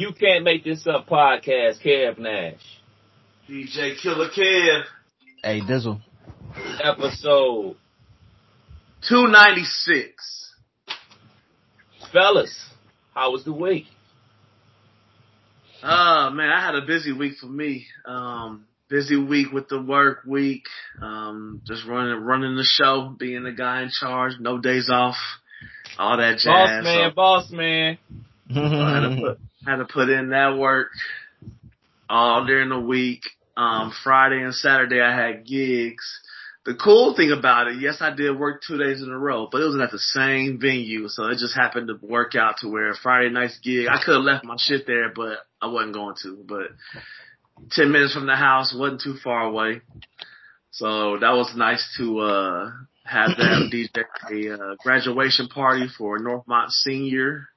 You Can't Make This Up podcast, Kev Nash. DJ Killer Kev. Hey, Dizzle. Episode 296. Fellas, how was the week? Uh, man, I had a busy week for me. Um, busy week with the work week. Um, just running, running the show, being the guy in charge, no days off, all that jazz. Boss man, So- boss man. So I had to put had to put in that work all during the week. Um, Friday and Saturday I had gigs. The cool thing about it, yes, I did work two days in a row, but it was at the same venue, so it just happened to work out to where Friday night's gig, I could have left my shit there, but I wasn't going to. But ten minutes from the house wasn't too far away, so that was nice to uh have them DJ a uh, graduation party for Northmont Senior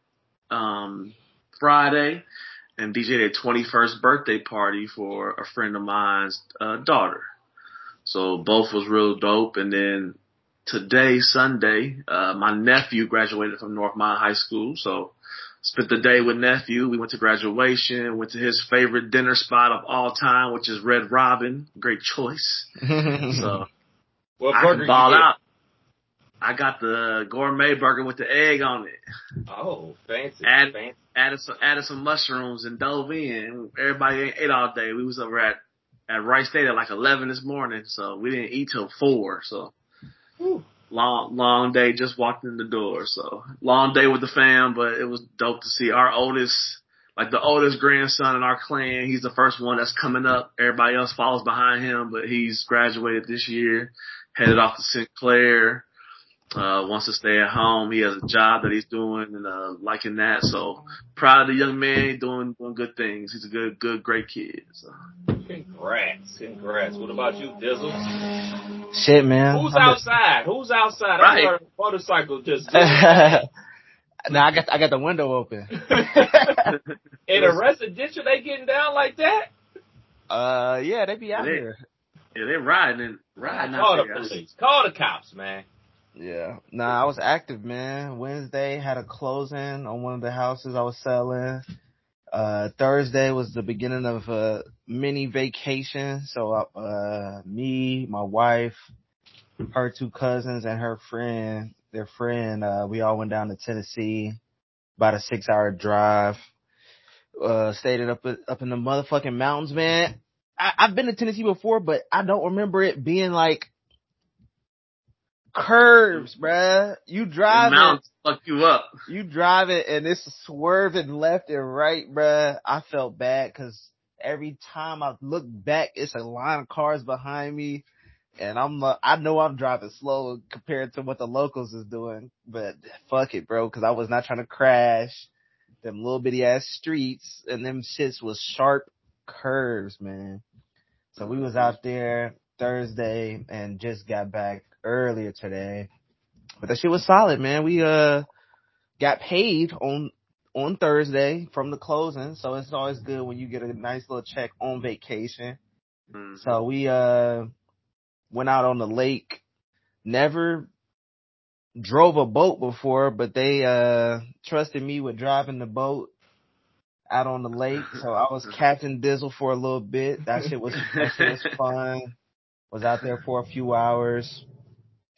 um, Friday and DJed their 21st birthday party for a friend of mine's uh, daughter. So both was real dope. And then today, Sunday, uh, my nephew graduated from Northmont High School. So spent the day with nephew. We went to graduation, went to his favorite dinner spot of all time, which is Red Robin. Great choice. So What I burger can ball you out. I got the gourmet burger with the egg on it. Oh, fancy, Add- fancy. added some added some mushrooms and dove in. Everybody ate all day. We was over at at Wright State at like eleven this morning, so we didn't eat till four. So Whew. long long day. Just walked in the door. So long day with the fam, but it was dope to see our oldest. Like the oldest grandson in our clan, he's the first one that's coming up. Everybody else follows behind him, but he's graduated this year, headed off to Sinclair uh, wants to stay at home. He has a job that he's doing and, uh, liking that. So proud of the young man doing, doing good things. He's a good, good, great kid. So Congrats, congrats. What about you, Dizzle? Shit, man. Who's I'm a- outside? Who's outside? Right. I heard a motorcycle just. nah, I got I got the window open. In a residential, they getting down like that? Uh, yeah, they be out They- here. yeah, they're riding and riding Call out the there. police. Call the cops, man. Yeah. Nah, I was active, man. Wednesday had a closing on one of the houses I was selling. Uh, Thursday was the beginning of a mini vacation. So, uh, me, my wife, her two cousins and her friend, their friend, uh, we all went down to Tennessee, about a six hour drive. Uh, stayed it up, up in the motherfucking mountains, man. I, I've been to Tennessee before, but I don't remember it being like curves, bruh. You The drive it, mountains fuck you up. you drive it, and it's swerving left and right, bruh. I felt bad because every time I look back, it's a line of cars behind me, and I'm uh, I know I'm driving slow compared to what the locals is doing, but fuck it, bro, because I was not trying to crash them little bitty ass streets, and them shits was sharp curves, man. So we was out there Thursday and just got back earlier today. But that shit was solid, man. We uh got paid on on Thursday from the closing, so it's always good when you get a nice little check on vacation. Mm. So we uh went out on the lake. Never drove a boat before, but they uh trusted me with driving the boat out on the lake. So I was Captain Dizzle for a little bit. That shit was that shit was fun. Was out there for a few hours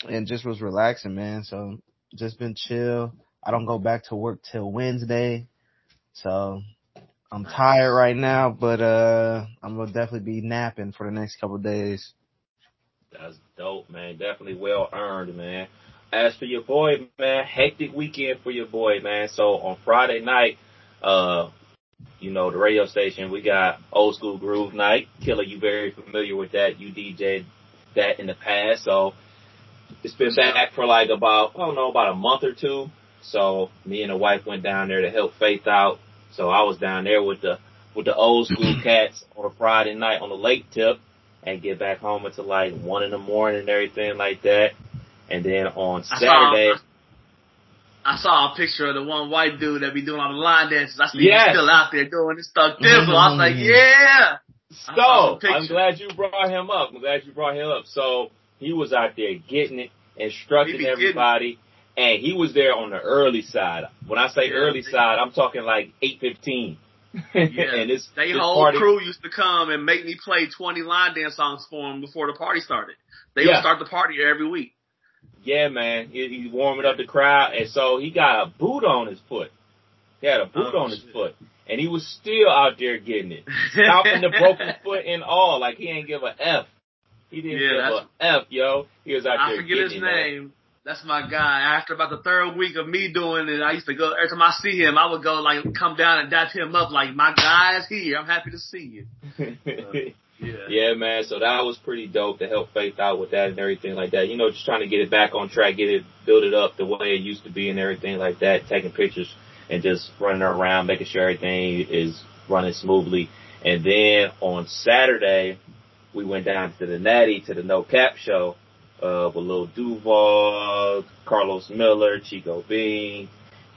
and just was relaxing, man. So just been chill. I don't go back to work till Wednesday. So I'm tired right now, but uh I'm gonna definitely be napping for the next couple days. That's dope, man. Definitely well earned, man. As for your boy, man, hectic weekend for your boy, man. So on Friday night, uh, you know, the radio station, we got old school groove night. Killer, you very familiar with that. You DJed that in the past. So it's been back for like about, I don't know, about a month or two. So me and the wife went down there to help Faith out. So I was down there with the, with the old school cats on a Friday night on the lake tip and get back home until like one in the morning and everything like that. And then on Saturday, saw, I saw a picture of the one white dude that be doing all the line dances. I see Yes. him still out there doing his stuff dizzle. I was like, mm-hmm. yeah. So I'm glad you brought him up. I'm glad you brought him up. So he was out there getting it, instructing be getting it. everybody, and he was there on the early side. When I say Yeah, early he- side, I'm talking like eight fifteen. Yeah. and this, they this whole party, crew used to come and make me play 20 line dance songs for them before the party started. They yeah. would start the party every week. Yeah, man. He, he's warming up the crowd, and so he got a boot on his foot. He had a boot oh, on his foot, and he was still out there getting it, stomping the broken foot and all. Like he ain't give a f. He didn't yeah, give a f, yo. He was out I there. I forget his it, name. Man. That's my guy. After about the third week of me doing it, I used to go every time I see him, I would go like come down and dap him up like my guy's here. I'm happy to see you. Yeah. yeah, man. So that was pretty dope to help Faith out with that and everything like that. You know, just trying to get it back on track, get it, build it up the way it used to be and everything like that. Taking pictures and just running around, making sure everything is running smoothly. And then on Saturday, we went down to the Natty to the No Cap show uh, with Lil Duval, Carlos Miller, Chico Bean,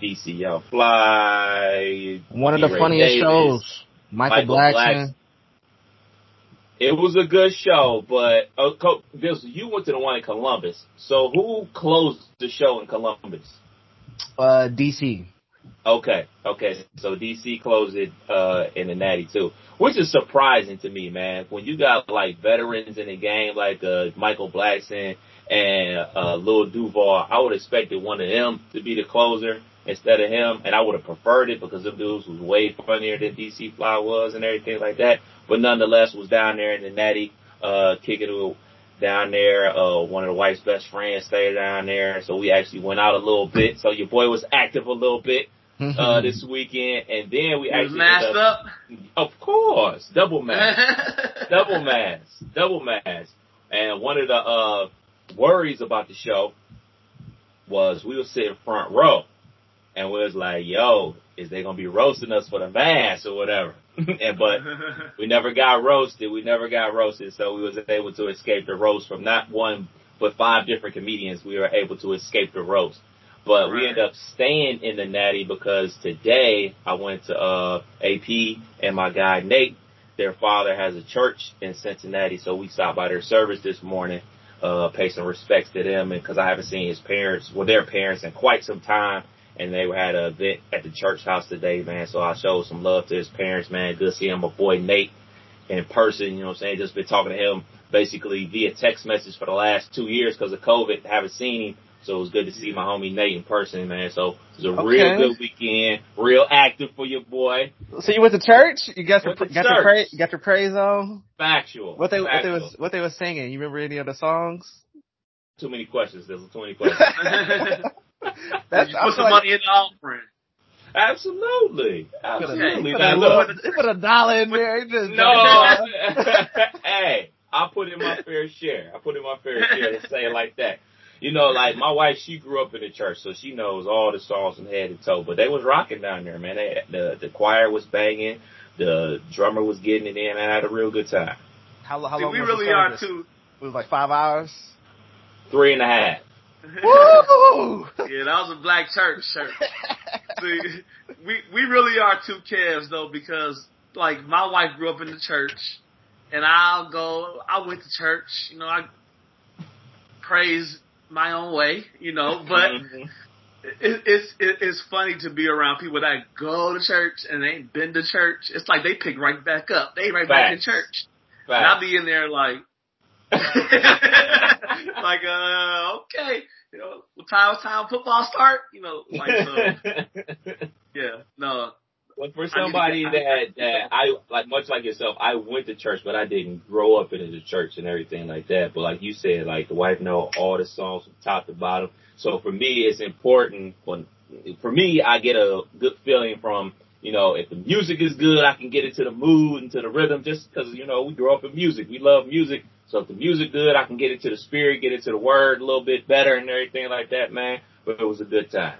DC Young Fly. One of the funniest Davis, shows. Michael, Michael Blackson. It was a good show, but uh, Bill, you went to the one in Columbus. So who closed the show in Columbus? Uh, DC. Okay, okay. So DC closed it uh, in the Natty too, which is surprising to me, man. When you got like veterans in the game like uh, Michael Blackson and uh, Lil Duval, I would have expected one of them to be the closer instead of him, and I would have preferred it because them dudes was way funnier than DC Fly was and everything like that. But nonetheless, was down there in the Natty, uh, kicking it down there. Uh, one of the wife's best friends stayed down there, so we actually went out a little bit. So your boy was active a little bit. Uh, this weekend, and then we actually masked up, up. Of course, double mask, double mask, double mask. And one of the uh worries about the show was we were sitting front row, and we was like, "Yo, is they gonna be roasting us for the mask or whatever?" and but we never got roasted. We never got roasted, so we was able to escape the roast from not one but five different comedians. We were able to escape the roast. But right. we ended up staying in the Natty because today I went to uh AP and my guy Nate. Their father has a church in Cincinnati, so we stopped by their service this morning, uh, pay some respects to them, and because I haven't seen his parents, well, their parents in quite some time and they had an event at the church house today, man. So I showed some love to his parents, man. Good seeing my boy Nate in person. You know what I'm saying? Just been talking to him basically via text message for the last two years because of COVID. Haven't seen him. So it was good to see my homie Nate in person, man. So it was a okay. real good weekend, real active for your boy. So you went to church? You got your got your praise, got your praise on? Factual. What they Factual. what they was what they was singing? You remember any of the songs? Too many questions. There's too many questions. That's, put some like, money in the offering. Absolutely. Absolutely. Put, now, a, put a dollar in there. Just no. hey, I put in my fair share. I put in my fair share to say it like that. You know, like my wife, she grew up in the church, so she knows all the songs from head to toe. But they was rocking down there, man. They, the the choir was banging, the drummer was getting it in, and I had a real good time. How, how long? See, we really are too. It was like five hours. Three and a half. Woo! yeah, that was a black church shirt. See, we we really are two calves though because like my wife grew up in the church, and I'll go. I went to church. You know, I praise my own way. You know, but. It, it's it, it's funny to be around people that go to church and they ain't been to church. It's like they pick right back up. They right Facts. back in church. Facts. And I'll be in there like, like, uh, okay, you know, what time, what time football start? You know, like, so, yeah, no. But for somebody that, that I, like, much like yourself, I went to church, but I didn't grow up in the church and everything like that. But like you said, like, the wife know all the songs from top to bottom. So for me, it's important when, for me, I get a good feeling from, you know, if the music is good, I can get into the mood and to the rhythm just because, you know, we grew up in music. We love music. So if the music good, I can get into the spirit, get into the word a little bit better and everything like that, man. But it was a good time.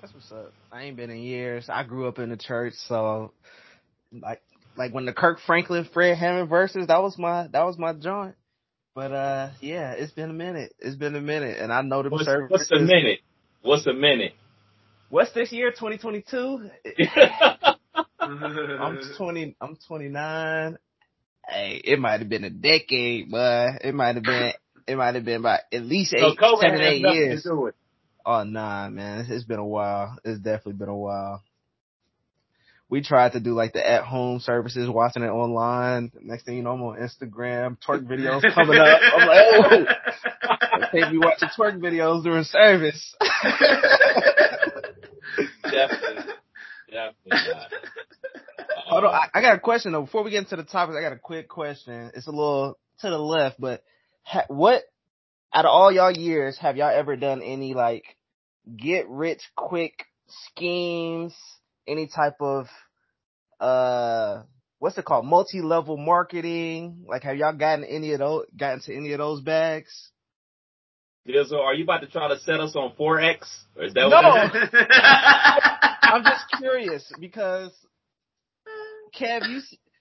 That's what's up. I ain't been in years. I grew up in the church, so like like when the Kirk Franklin Fred Hammond verses, that was my that was my joint. But uh yeah, it's been a minute. It's been a minute and I know the what's, What's a minute? What's a minute? What's this year? 2022? I'm 20 I'm 29 hey, it might have been a decade, but it might have been, it might have been about at least eight, so seven, eight years. Oh nah, man, it's, it's been a while. It's definitely been a while. we tried to do like the at home services, watching it online. Next thing you know, I'm on Instagram, twerk videos coming up. I'm like, oh, I can't be watching twerk videos during service. Definitely. Definitely not. Hold on, I, I got a question though. Before we get into the topics, I got a quick question. It's a little to the left, but ha- what out of all y'all years have y'all ever done any like get rich quick schemes? Any type of uh what's it called? Multi level marketing? Like have y'all gotten any of those gotten to any of those bags? Dizzle, are you about to try to set us on Forex? Or is that No. what? I'm just curious because Kev, you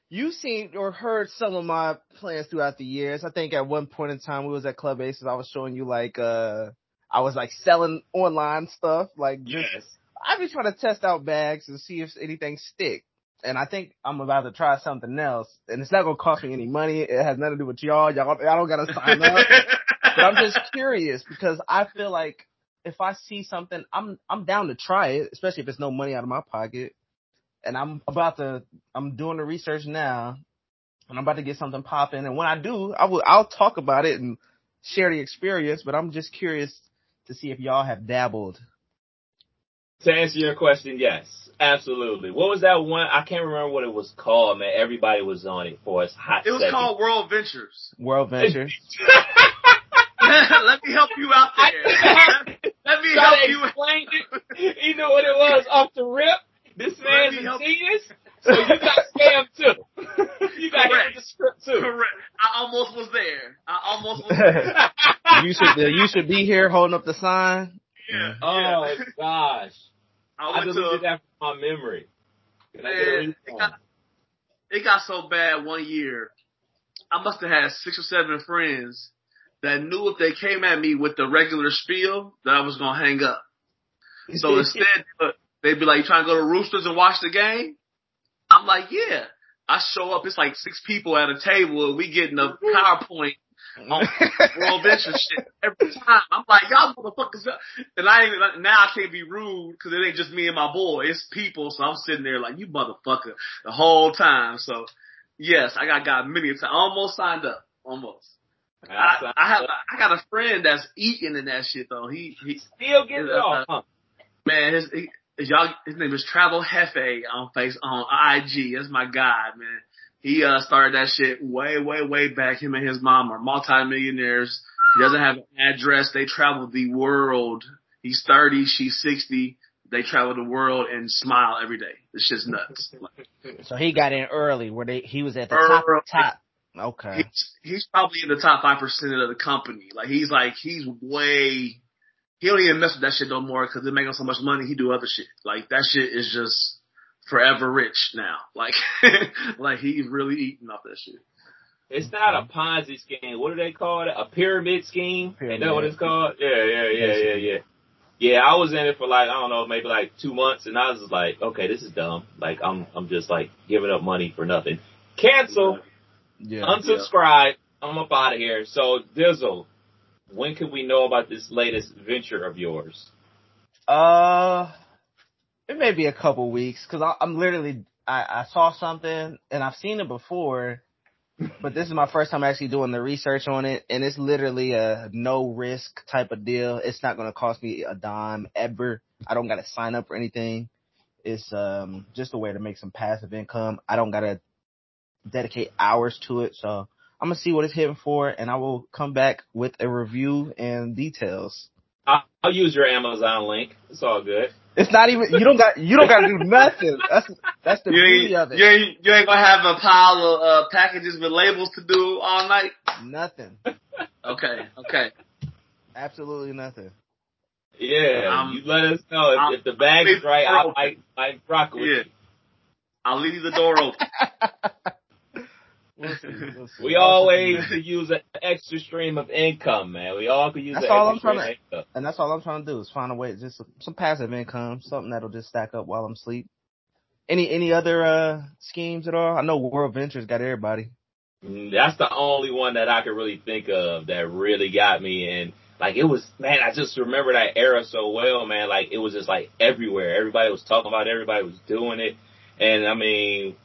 you seen or heard some of my plans throughout the years. I think at one point in time we was at Club Aces. I was showing you like uh I was like selling online stuff. Like just Yes. I've been trying to test out bags and see if anything stick. And I think I'm about to try something else. And it's not gonna cost me any money. It has nothing to do with y'all. Y'all, y'all don't gotta sign up. but I'm just curious because I feel like if I see something, I'm I'm down to try it, especially if it's no money out of my pocket. And I'm about to I'm doing the research now, and I'm about to get something popping. And when I do, I will I'll talk about it and share the experience. But I'm just curious to see if y'all have dabbled. To answer your question, yes, absolutely. What was that one? I can't remember what it was called, man. Everybody was on it for its hot It was second. called World Ventures. World Ventures. Let me help you out there. Let me Try help to you. explain it. He knew what it was off the rip. This Let man's a help- genius, so you got scammed too. you got hit Correct. with the script too. Correct. I almost was there. I almost was there. you should you should be here holding up the sign. Yeah. oh yeah. gosh, I I went deleted to. that from my memory. Can I get a Man, it got, it got so bad one year. I must have had six or seven friends that knew if they came at me with the regular spiel that I was gonna hang up. So instead, uh, they'd be like, "You trying to go to Roosters and watch the game?" I'm like, "Yeah." I show up. It's like six people at a table, and we getting a PowerPoint on World Ventures shit every time. I'm like, y'all motherfuckers. And I ain't now I can't be rude because it ain't just me and my boy. It's people. So I'm sitting there like, you motherfucker the whole time. So yes, I got got many times. I almost signed up. Almost. I, I have I got a friend that's eating in that shit though. He he still getting it uh, off. Huh? man, his he, his, y'all, his name is Travel Hefe on face on IG. That's my guy, man. He uh started that shit way, way, way back. Him and his mom are multimillionaires. He doesn't have an address. They travel the world. He's thirty, she's sixty. They travel the world and smile every day. This shit's nuts. So he got in early where they he was at the top Early. top. Okay. he's he's probably in the top five percent of the company. Like he's like he's way. He don't even mess with that shit no more because they're making so much money. He do other shit. Like that shit is just forever rich now. Like like he's really eating off that shit. It's not a Ponzi scheme. What do they call it? A pyramid scheme? Ain't that what it's called? Yeah, yeah, yeah, yeah, yeah. Yeah, I was in it for like I don't know, maybe like two months, and I was like, okay, this is dumb. Like I'm, I'm just like giving up money for nothing. Cancel, Yeah. unsubscribe. I'm up out of here. So Dizzle, when can we know about this latest venture of yours? Uh, it may be a couple weeks because I'm literally I, I saw something and I've seen it before, but this is my first time actually doing the research on it, and it's literally a no risk type of deal. It's not going to cost me a dime ever. I don't got to sign up for anything. It's um just a way to make some passive income. I don't got to dedicate hours to it, so I'm gonna see what it's hitting for, and I will come back with a review and details. I'll, I'll use your Amazon link. It's all good. It's not even you don't got you don't got to do nothing. That's that's the You beauty of it. you ain't you ain't gonna have a pile of uh, packages with labels to do all night. Nothing. Okay, okay. Absolutely nothing. Yeah, I'm- you let us know if, I'm- if the bag is right. I I'm- might, might rock with Yeah. you. I'll leave the door open. We'll see. We'll see. We always could use an extra stream of income, man. We all could use That's an all extra I'm trying to, income. and that's all I'm trying to do is find a way, just some, some passive income, something that'll just stack up while I'm asleep. Any any other uh schemes at all? I know World Ventures got everybody. Mm, That's the only one that I could really think of that really got me. And like it was, man, I just remember that era so well, man. Like it was just like everywhere. Everybody was talking about. it, Everybody was doing it. And I mean,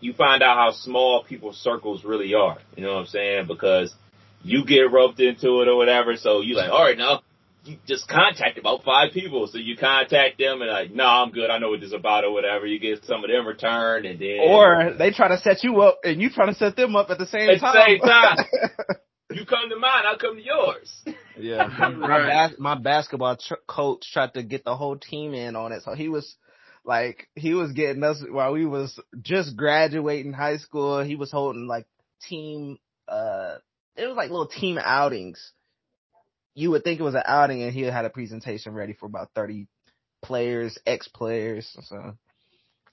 you find out how small people's circles really are. You know what I'm saying? Because you get roped into it or whatever. So you like, all right, now you just contact about five people. So you contact them and like, no, nah, I'm good. I know what this is about or whatever. You get some of them returned and then. Or they try to set you up and you try to set them up at the same at time. At the same time. you come to mine, I'll come to yours. Yeah. my, bas- my basketball tr- coach tried to get the whole team in on it. So he was like, he was getting us while we was just graduating high school. He was holding like team, uh, it was like little team outings. You would think it was an outing and he had a presentation ready for about 30 players, ex players. So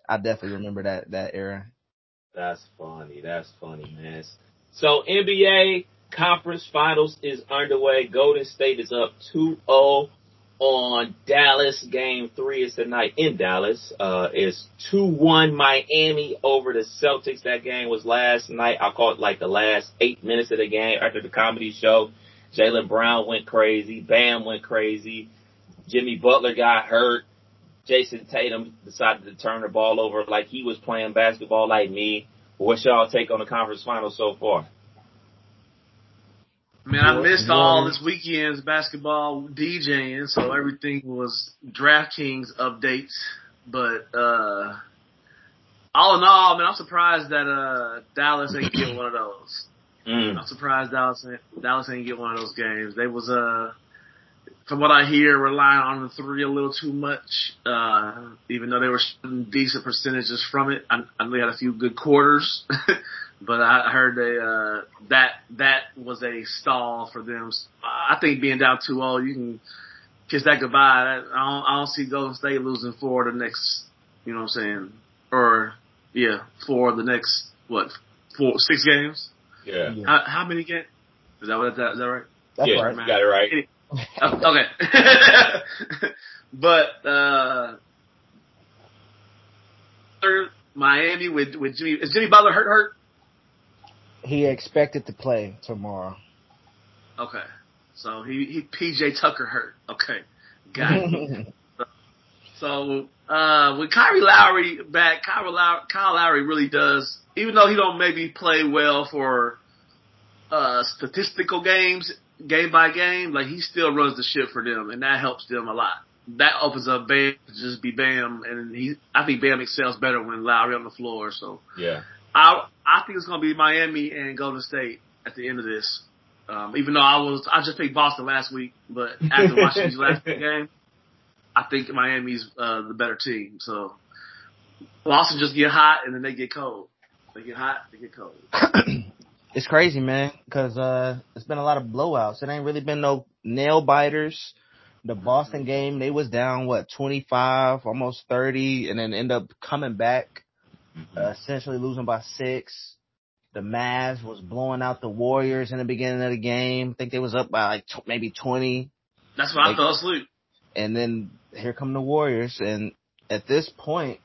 I definitely remember that, that era. That's funny. That's funny, man. So NBA conference finals is underway. Golden State is up 2-0 on Dallas. Game three is tonight in Dallas. Uh, it's 2-1 Miami over the Celtics. That game was last night. I caught like the last eight minutes of the game after the comedy show. Jaylen Brown went crazy. Bam went crazy. Jimmy Butler got hurt. Jayson Tatum decided to turn the ball over like he was playing basketball like me. What's y'all take on the conference finals so far? Man, I missed all this weekend's basketball DJing, so everything was DraftKings updates. But uh all in all, man, I'm surprised that uh Dallas ain't get one of those. Mm. I'm surprised Dallas Dallas ain't get one of those games. They was uh from what I hear, relying on the three a little too much. Uh, even though they were shooting decent percentages from it, I, I know they had a few good quarters, but I heard they uh, that that was a stall for them. I think being down 2-0, you can kiss that goodbye. I don't, I don't see Golden State losing four the next, you know what I'm saying, or yeah, for the next what four six games. Yeah. How, how many games? Is that what that is that right? That's yeah, right. You got it right. okay. but uh Miami with with Jimmy is Jimmy Butler hurt hurt? He expected to play tomorrow. Okay. So he he PJ Tucker hurt. Okay. Got it. so uh with Kyrie Lowry back, Kyle Lowry, Kyle Lowry really does even though he don't maybe play well for uh statistical games, game by game, like he still runs the ship for them, and that helps them a lot. That opens up Bam to just be Bam, and he. I think Bam excels better when Lowry on the floor. So yeah, I I think it's gonna be Miami and Golden State at the end of this. Um, even though I was I just picked Boston last week, but after watching these last game, I think Miami's uh, the better team. So Boston just get hot and then they get cold. They get hot, they get cold. it's crazy, man, because uh, it's been a lot of blowouts. It ain't really been no nail biters. The Boston game, they was down what twenty five, almost thirty, and then end up coming back, uh, essentially losing by six. The Mavs was blowing out the Warriors in the beginning of the game. I think they was up by like t- maybe twenty. That's when like, I fell asleep. And then here come the Warriors, and at this point,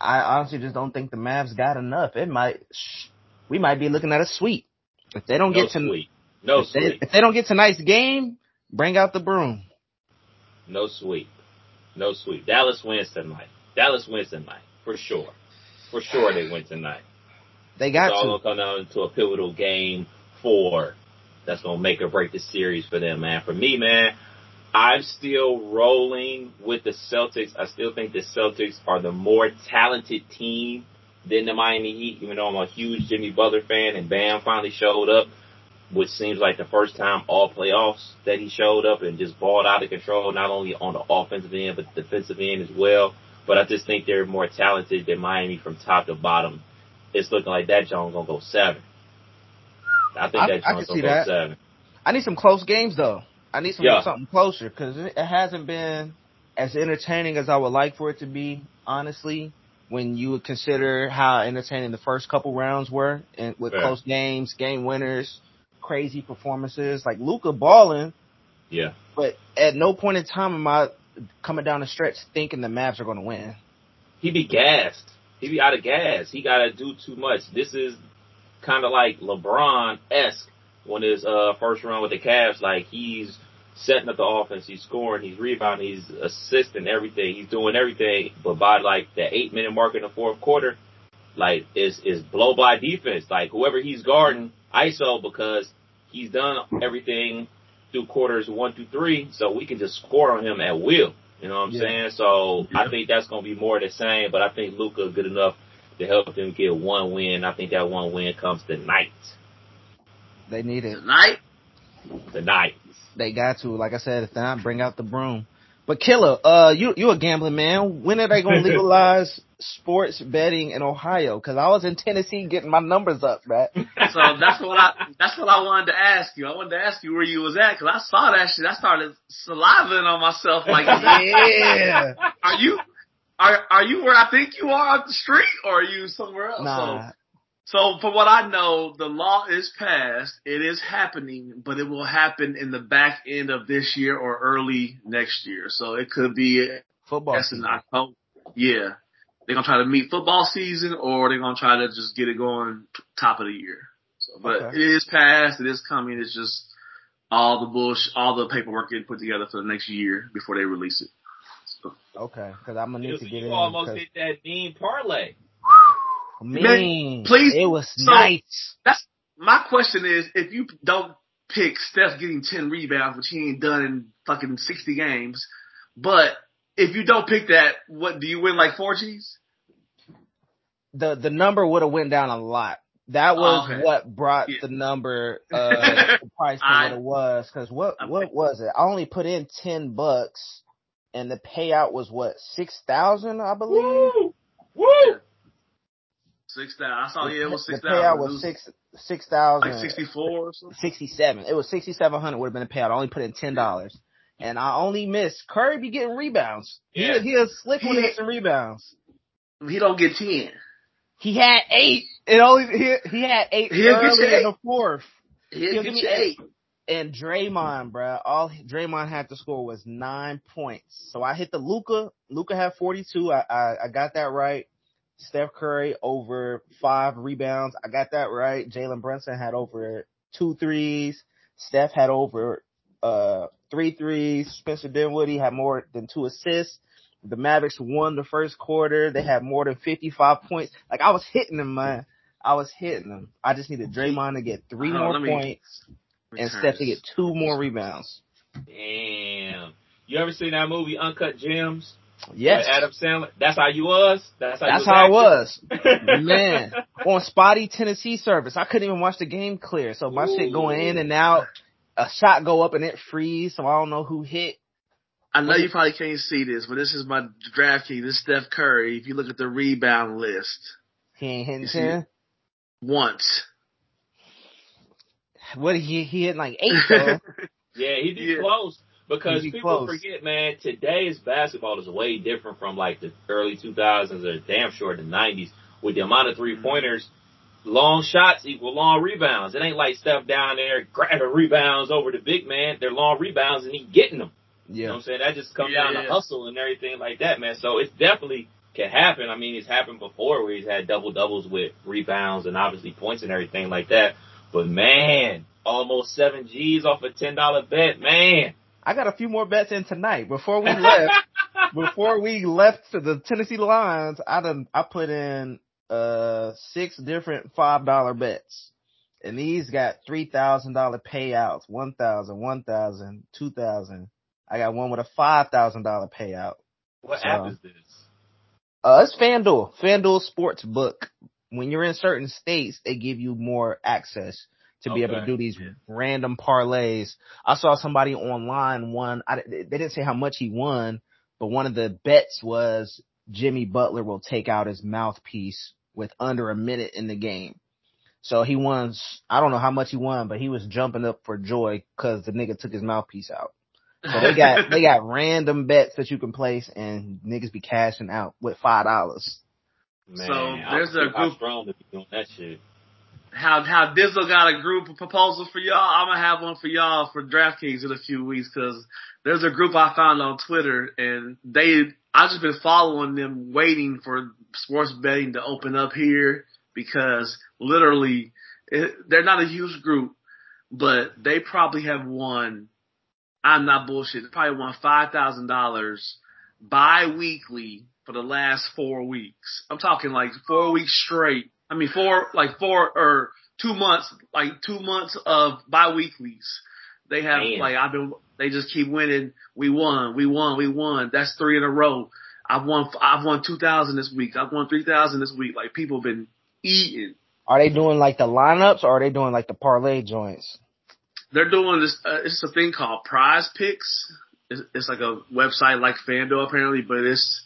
I honestly just don't think the Mavs got enough. It might we might be looking at a sweep. If they don't no get to sweep. no if sweep. They, if they don't get tonight's game, bring out the broom. No sweep. No sweep. Dallas wins tonight. Dallas wins tonight for sure. For sure they win tonight. They got it's to. all gonna come down to a pivotal game four. That's gonna make or break the series for them, man. For me, man, I'm still rolling with the Celtics. I still think the Celtics are the more talented team than the Miami Heat, even though I'm a huge Jimmy Butler fan and Bam finally showed up, which seems like the first time all playoffs that he showed up and just balled out of control, not only on the offensive end, but the defensive end as well. But I just think they're more talented than Miami from top to bottom. It's looking like that Jones gonna go seven. I think that Jones gonna go that. seven. I need some close games though. I need some yeah. something closer because it hasn't been as entertaining as I would like for it to be. Honestly, when you would consider how entertaining the first couple rounds were, and with yeah. close games, game winners, crazy performances, like Luka balling. Yeah. But at no point in time am I coming down the stretch thinking the Mavs are going to win. he'd be gassed. He'd be out of gas. He got to do too much. This is kind of like LeBron esque when his uh, first run with the Cavs. Like he's setting up the offense, he's scoring, he's rebounding, he's assisting everything, he's doing everything. But by like the eight minute mark in the fourth quarter, like is is blow by defense. Like whoever he's guarding, ISO because he's done everything through quarters one through three, so we can just score on him at will. You know what I'm yeah. saying? So yeah. I think that's gonna be more the same, but I think Luka good enough to help them get one win. I think that one win comes tonight. They need it. Tonight? Tonight. They got to. Like I said, if not, bring out the broom. But Killer, uh, you you a gambling man. When are they gonna legalize sports betting in Ohio? Because I was in Tennessee getting my numbers up, man. so that's what I that's what I wanted to ask you. I wanted to ask you where you was at because I saw that shit. I started salivating on myself like, yeah. are you are are you where I think you are on the street, or are you somewhere else? Nah. So, so from what I know, the law is passed. It is happening, but it will happen in the back end of this year or early next year. So it could be football. Yes, in October. Yeah, they're gonna try to meet football season, or they're gonna try to just get it going top of the year. So, but okay. it is past, It is coming. It's just all the bush, all the paperwork getting put together for the next year before they release it. So. Okay, because I'm gonna need to get you in. You almost hit that mean parlay. Man, please. It was so nice. That's my question is if you don't pick Steph getting 10 rebounds, which he ain't done in fucking 60 games, but if you don't pick that, what do you win like four G's? The the number would have went down a lot. That was okay. what brought yeah. the number uh the price to I, what it was. Cause what what was it? I only put in ten bucks and the payout was what, six thousand, I believe? Woo! Woo! Six thousand. I saw. Yeah, it was six thousand. The payout was six six thousand. Like sixty four Sixty seven. It was sixty seven hundred. Would have been a payout. I only put in ten dollars, and I only missed Curry be getting rebounds. Yeah. He he is slick when he hits rebounds. He don't get ten. He had eight. It only he he had 8 He'll early in the fourth. He'll, He'll me eight. eight. And Draymond, bro, all Draymond had to score was nine points. So I hit the Luka. Luka had 42. I, I, I got that right. Steph Curry over five rebounds. I got that right. Jalen Brunson had over two threes. Steph had over uh three threes. Spencer Dinwiddie had more than two assists. The Mavericks won the first quarter. They had more than 55 points. Like I was hitting them, man. I was hitting them. I just needed Draymond to get three more points and Steph to get two more rebounds. Damn. You ever seen that movie Uncut Gems? Yes. Adam Sandler. That's how you was. That's how. That's how I was. Man, on spotty Tennessee service, I couldn't even watch the game clear. So my Ooh. shit going in and out. A shot go up and it freeze, so I don't know who hit. I know you probably can't see this, but this is my draft key. This is Steph Curry. If you look at the rebound list, he ain't hitting ten once. What he he hit like eight though. yeah, he did yeah. close. Because people close. forget, man, today's basketball is way different from like the early 2000s or damn sure the 90s with the amount of three pointers. Long shots equal long rebounds. It ain't like Steph down there grabbing rebounds over the big man. They're long rebounds and he getting them. Yeah. You know what I'm saying? That just comes yeah, down yeah. to hustle and everything like that, man. So it definitely can happen. I mean, it's happened before where he's had double doubles with rebounds and obviously points and everything like that. But man, almost seven G's off a $10 bet, man. I got a few more bets in tonight. Before we left, before we left to the Tennessee Lions, I done I put in uh six different five dollar bets. And these got three thousand dollar payouts, one thousand, one thousand, two thousand. I got one with a five thousand dollar payout. What so, app is this? Uh, it's FanDuel. FanDuel Sports Book. When you're in certain states, they give you more access to okay. be able to do these yeah. random parlays. I saw somebody online won. I, they didn't say how much he won, but one of the bets was Jimmy Butler will take out his mouthpiece with under a minute in the game. So he won. I don't know how much he won, but he was jumping up for joy because the nigga took his mouthpiece out. So they got they got random bets that you can place, and niggas be cashing out with five dollars. Man, so there's a group strong to be doing that shit how how Dizzle got a group of proposals for y'all. I'm gonna have one for y'all for DraftKings in a few weeks because there's a group I found on Twitter and they I've just been following them, waiting for sports betting to open up here because literally it, they're not a huge group, but they probably have won I'm not bullshit. They probably won five thousand dollars bi-weekly for the last four weeks. I'm talking like four weeks straight. I mean, four like four or two months, like two months of bi-weeklies. They have Man. like I've been. They just keep winning. We won. We won. We won. That's three in a row. I've won. I've won two thousand this week. I've won three thousand this week. Like people have been eating. Are they doing like the lineups or are they doing like the parlay joints? they're doing this. Uh, it's a thing called Prize Picks. It's, it's like a website like FanDuel apparently, but it's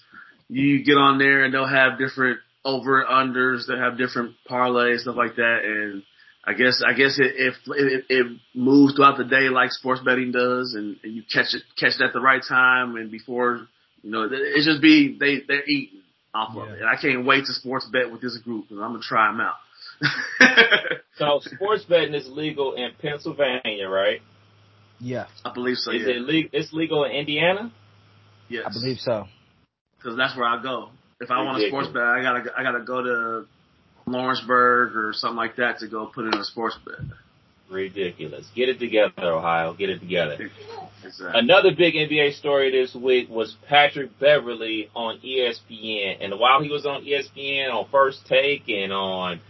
you get on there and they'll have different over and unders. They have different parlays stuff like that. And I guess I guess it it, it, it moves throughout the day like sports betting does, and, and you catch it catch it at the right time and before you know it just be they they're eating off of it. And I can't wait to sports bet with this group because I'm gonna try them out. So sports betting is legal in Pennsylvania, right? Yeah, I believe so. is yeah. it legal? It's legal in Indiana. Yes. I believe so. because that's where I go. If I want to sports bet, I gotta I gotta go to Lawrenceburg or something like that to go put in a sports bet. Ridiculous. Get it together, Ohio. Get it together. Exactly. Another big NBA story this week was Patrick Beverley on ESPN. And while he was on ESPN on First Take and on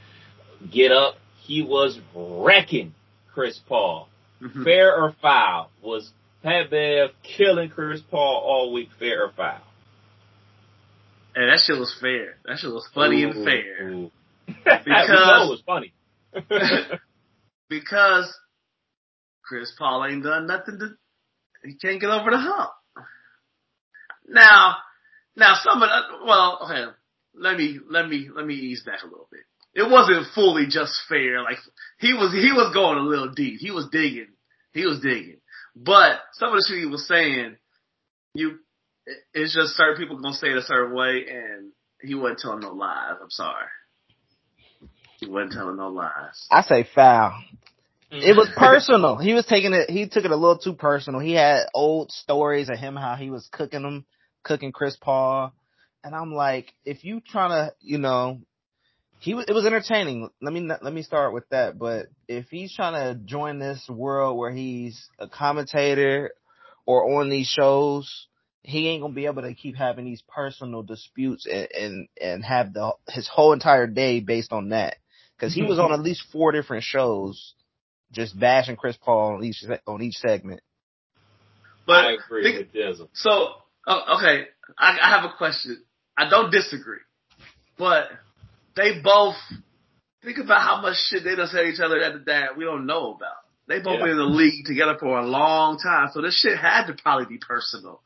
Get Up, he was wrecking Chris Paul. Mhm. Fair or foul? Was Pat Bev killing Chris Paul all week? Fair or foul? And that shit was fair. That shit was funny and fair ooh. Because- it was funny. because Chris Paul ain't done nothing to. He can't get over the hump. Now, now some of the, well, okay, let me let me let me ease back a little bit. It wasn't fully just fair. Like he was he was going a little deep. He was digging. He was digging. But some of the shit he was saying, you, it's just certain people gonna say it a certain way, and he wasn't telling no lies. I'm sorry. He wasn't telling no lies. I say foul. It was mm-hmm. personal. He was taking it. He took it a little too personal. He had old stories of him how he was cooking them, cooking Chris Paul, and I'm like, if you trying to, you know, he was. It was entertaining. Let me let me start with that. But if he's trying to join this world where he's a commentator or on these shows, he ain't gonna be able to keep having these personal disputes and and, and have the his whole entire day based on that. Because he was on at least four different shows just bashing Chris Paul on each on each segment. But I agree think- with Dizzle. So, oh, okay, I, I have a question. I don't disagree, but they both think about how much shit they done said to each other that that we don't know about. They both Yeah. been in the league together for a long time, so this shit had to probably be personal.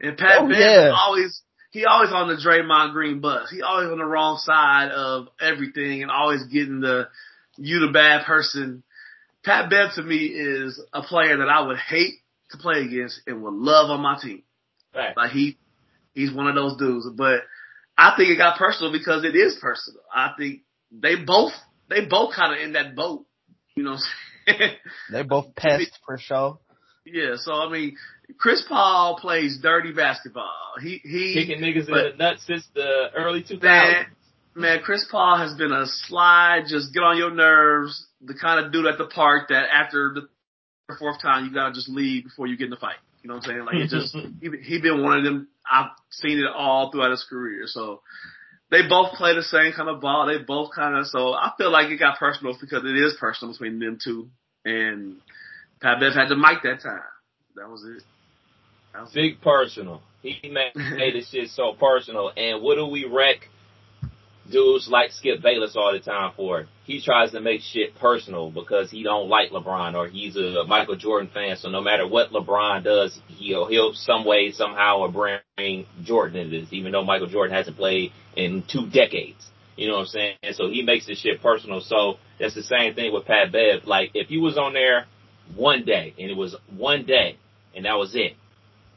And Pat Oh, Bev yeah. is always he always on the Draymond Green bus. He always on the wrong side of everything and always getting the you the bad person. Pat Bev to me is a player that I would hate to play against and would love on my team. Fact. Like he, he's one of those dudes. But I think it got personal because it is personal. I think they both, they both kind of in that boat. You know what I'm saying? They're both pests for sure. Yeah. So I mean, Chris Paul plays dirty basketball. He he Kicking niggas but- in the nuts since the early 2000s. man, man, Chris Paul has been a slide, just get on your nerves, the kind of dude at the park that after the fourth time you gotta just leave before you get in the fight. You know what I'm saying? Like it just he he been one of them. I've seen it all throughout his career. So they both play the same kind of ball. They both kind of so I feel like it got personal because it is personal between them two. And Pat Bev had the mic that time. That was it. That was it. Big personal. He made, made this shit so personal. And what do we wreck dudes like Skip Bayless all the time for? He tries to make shit personal because he don't like LeBron or he's a Michael Jordan fan. So no matter what LeBron does, he'll he'll some way somehow or bring Jordan into this, even though Michael Jordan hasn't played in two decades. You know what I'm saying? And so he makes this shit personal. So that's the same thing with Pat Bev. Like if he was on there one day and it was one day and that was it.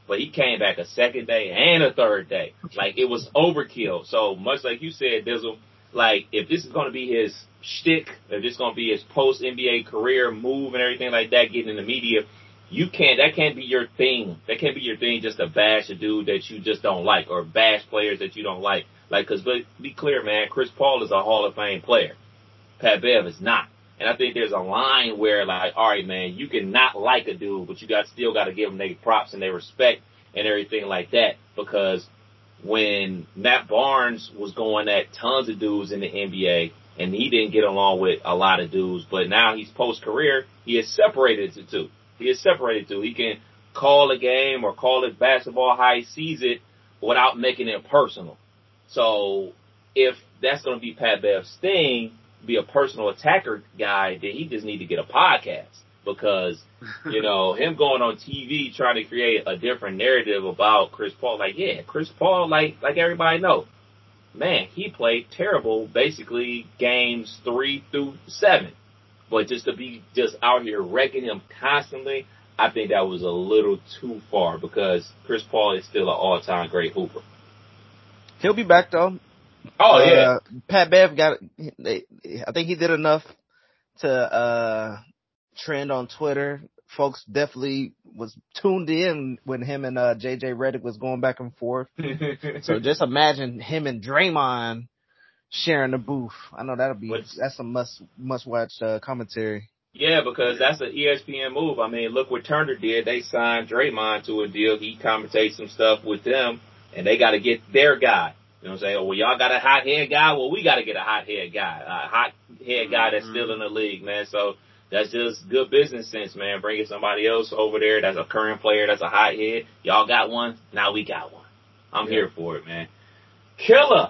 But he came back a second day and a third day. Like it was overkill. So much like you said, Dizzle, like if this is gonna be his shtick, if this is gonna be his post NBA career move and everything like that, getting in the media, you can't that can't be your thing. That can't be your thing just to bash a dude that you just don't like or bash players that you don't like. Like cause but be clear, man, Chris Paul is a Hall of Fame player. Pat Bev is not. And I think there's a line where like, all right, man, you can not like a dude, but you got still got to give them their props and their respect and everything like that. Because when Matt Barnes was going at tons of dudes in the NBA and he didn't get along with a lot of dudes, but now he's post career, he is separated to two. He is separated to. He can call a game or call it basketball how he sees it without making it personal. So if that's going to be Pat Bev's thing, be a personal attacker guy, then he just need to get a podcast because, you know, him going on TV trying to create a different narrative about Chris Paul, like, yeah, Chris Paul, like, like everybody know, man, he played terrible basically games three through seven. But just to be just out here wrecking him constantly, I think that was a little too far because Chris Paul is still an all time great hooper. He'll be back though. Oh uh, yeah. Pat Bev got they, I think he did enough to uh trend on Twitter. Folks definitely was tuned in when him and uh JJ Redick was going back and forth. so just imagine him and Draymond sharing the booth. I know that'll be What's, that's a must must watch uh, commentary. Yeah, because that's an ESPN move. I mean, look what Turner did. They signed Draymond to a deal. He commentates some stuff with them, and they got to get their guy. You know what I'm saying? Well, y'all got a hot head guy. Well, we got to get a hot head guy, a hot head guy that's still in the league, man. So that's just good business sense, man. Bringing somebody else over there that's a current player, that's a hot head. Y'all got one. Now we got one. I'm yeah. here for it, man. Killer.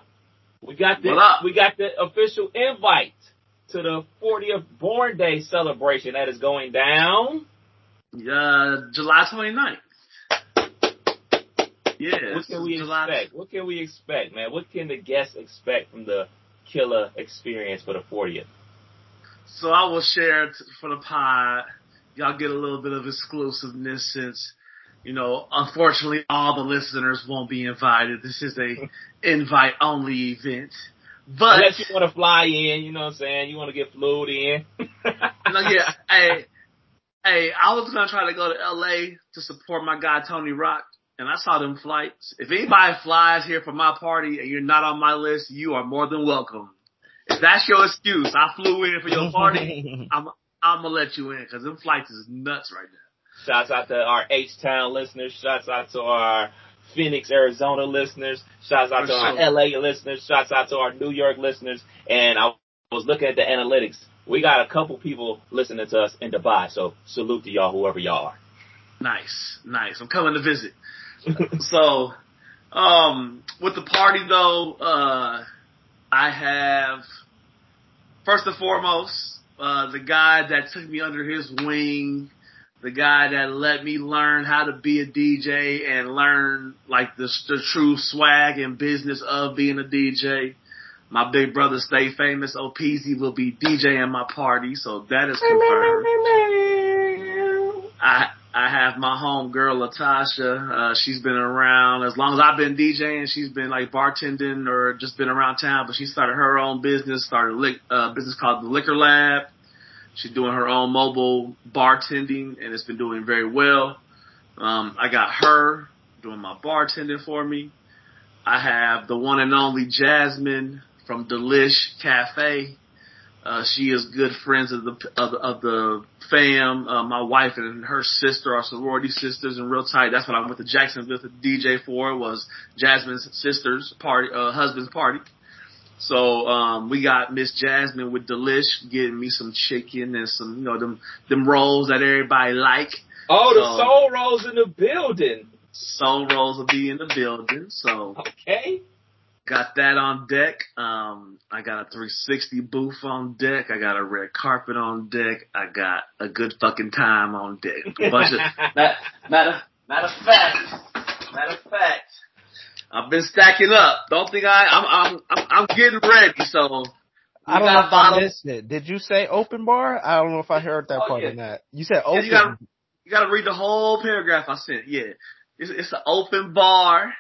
We got the we got the official invite to the 40th born day celebration that is going down. Uh, July 29th. Yeah. What can we July expect? What can we expect, man? What can the guests expect from the killer experience for the 40th? So I will share for the pod. Y'all get a little bit of exclusiveness since, you know, unfortunately all the listeners won't be invited. This is a invite only event. But unless you want to fly in, you know what I'm saying? You want to get flew in. no, yeah. Hey, hey, I was gonna try to go to LA to support my guy Tony Rock, and I saw them flights. If anybody flies here for my party and you're not on my list, you are more than welcome. If that's your excuse, I flew in for your party. I'm I'm gonna let you in because them flights is nuts right now. Shouts out to our H Town listeners. Shouts out to our Phoenix, Arizona listeners. Shouts out to our LA listeners. Shouts out to our New York listeners. And I was looking at the analytics. We got a couple people listening to us in Dubai. So salute to y'all, whoever y'all are. Nice, nice. I'm coming to visit. so, um, with the party though, uh, I have first and foremost, uh, the guy that took me under his wing the guy that let me learn how to be a DJ and learn like the, the true swag and business of being a DJ. My big brother, Stay Famous, OPZ will be DJing my party, so that is confirmed. I I have my home girl Latasha. Uh, she's been around as long as I've been DJing. She's been like bartending or just been around town, but she started her own business, started a lick, uh, business called the Liquor Lab. She's doing her own mobile bartending and it's been doing very well. Um, I got her doing my bartending for me. I have the one and only Jasmine from Delish Cafe. Uh, she is good friends of the of the, of the fam. Uh, my wife and her sister are sorority sisters and real tight. That's what I went to Jacksonville to DJ for was Jasmine's sister's party, uh, husband's party. So um, we got Miss Jasmine with Delish getting me some chicken and some, you know, them them rolls that everybody like. Oh, the soul rolls in the building. Soul rolls will be in the building. So okay, got that on deck. Um, I got a 360 booth on deck. I got a red carpet on deck. I got a good fucking time on deck. A bunch of matter, matter matter of fact, matter of fact. I've been stacking up. Don't think I, I'm, I'm, I'm, I'm getting ready. So I don't know if I missed it. Did you say open bar? I don't know if I heard that oh, part yeah. in that. You said open. Yeah, you, gotta, you gotta read the whole paragraph I sent. Yeah, it's, it's an open bar.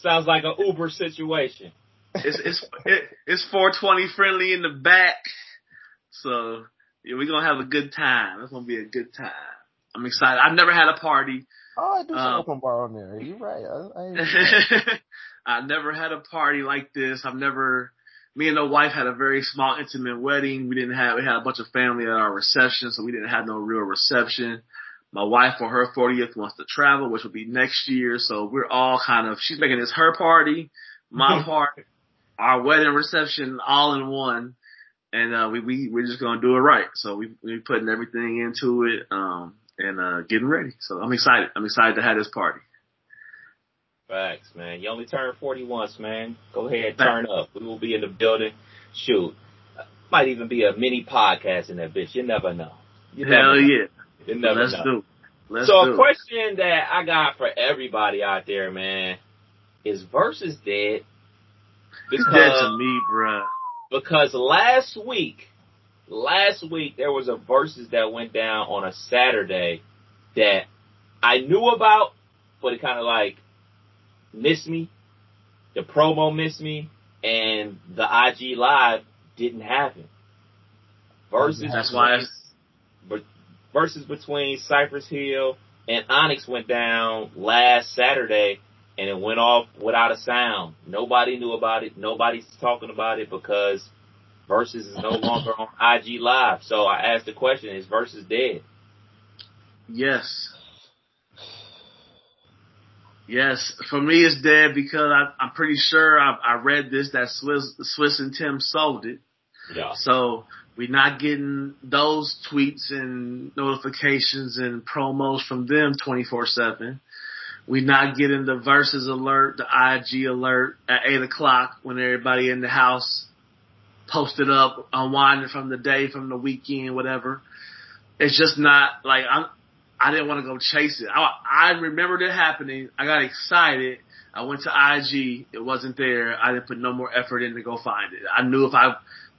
Sounds like an Uber situation. It's it's it, it's 420 friendly in the back, so yeah, we're gonna have a good time. It's gonna be a good time. I'm excited. I've never had a party Oh, I do some um, open bar on there. You're right. I, I, I never had a party like this. I've never me and the wife had a very small, intimate wedding. We didn't have we had a bunch of family at our reception, so we didn't have no real reception. My wife for her 40th wants to travel, which will be next year. So we're all kind of she's making this her party, my part, our wedding reception all in one and uh, we we we're just gonna do it right. So we we putting everything into it, um, and uh, getting ready. So I'm excited. I'm excited to have this party. Facts, man. You only turn 40 once, man. Go ahead, turn up. We will be in the building. Shoot, might even be a mini podcast in that bitch. You never know. You Hell never yeah. You never Let's know. do. Let's so do. a question that I got for everybody out there, man, is Verzuz dead? It's dead to me, bruh. because last week, last week there was a Verzuz that went down on a Saturday that I knew about, but it kind of like missed me. The promo missed me, and the IG live didn't happen. Verzuz That's why but Verzuz between Cypress Hill and Onyx went down last Saturday and it went off without a sound. Nobody knew about it. Nobody's talking about it because Verzuz is no longer on IG Live. So I asked the question, is Verzuz dead? Yes. Yes, for me it's dead because I, I'm pretty sure I, I read this that Swizz, Swizz and Tim sold it. Yeah. So we're not getting those tweets and notifications and promos from them 24-7. We're not getting the Verzuz alert, the IG alert at 8 o'clock when everybody in the house posted up, unwinding from the day, from the weekend, whatever. It's just not like I'm. I didn't want to go chase it. I, I remembered it happening. I got excited. I went to IG. It wasn't there. I didn't put no more effort in to go find it. I knew if I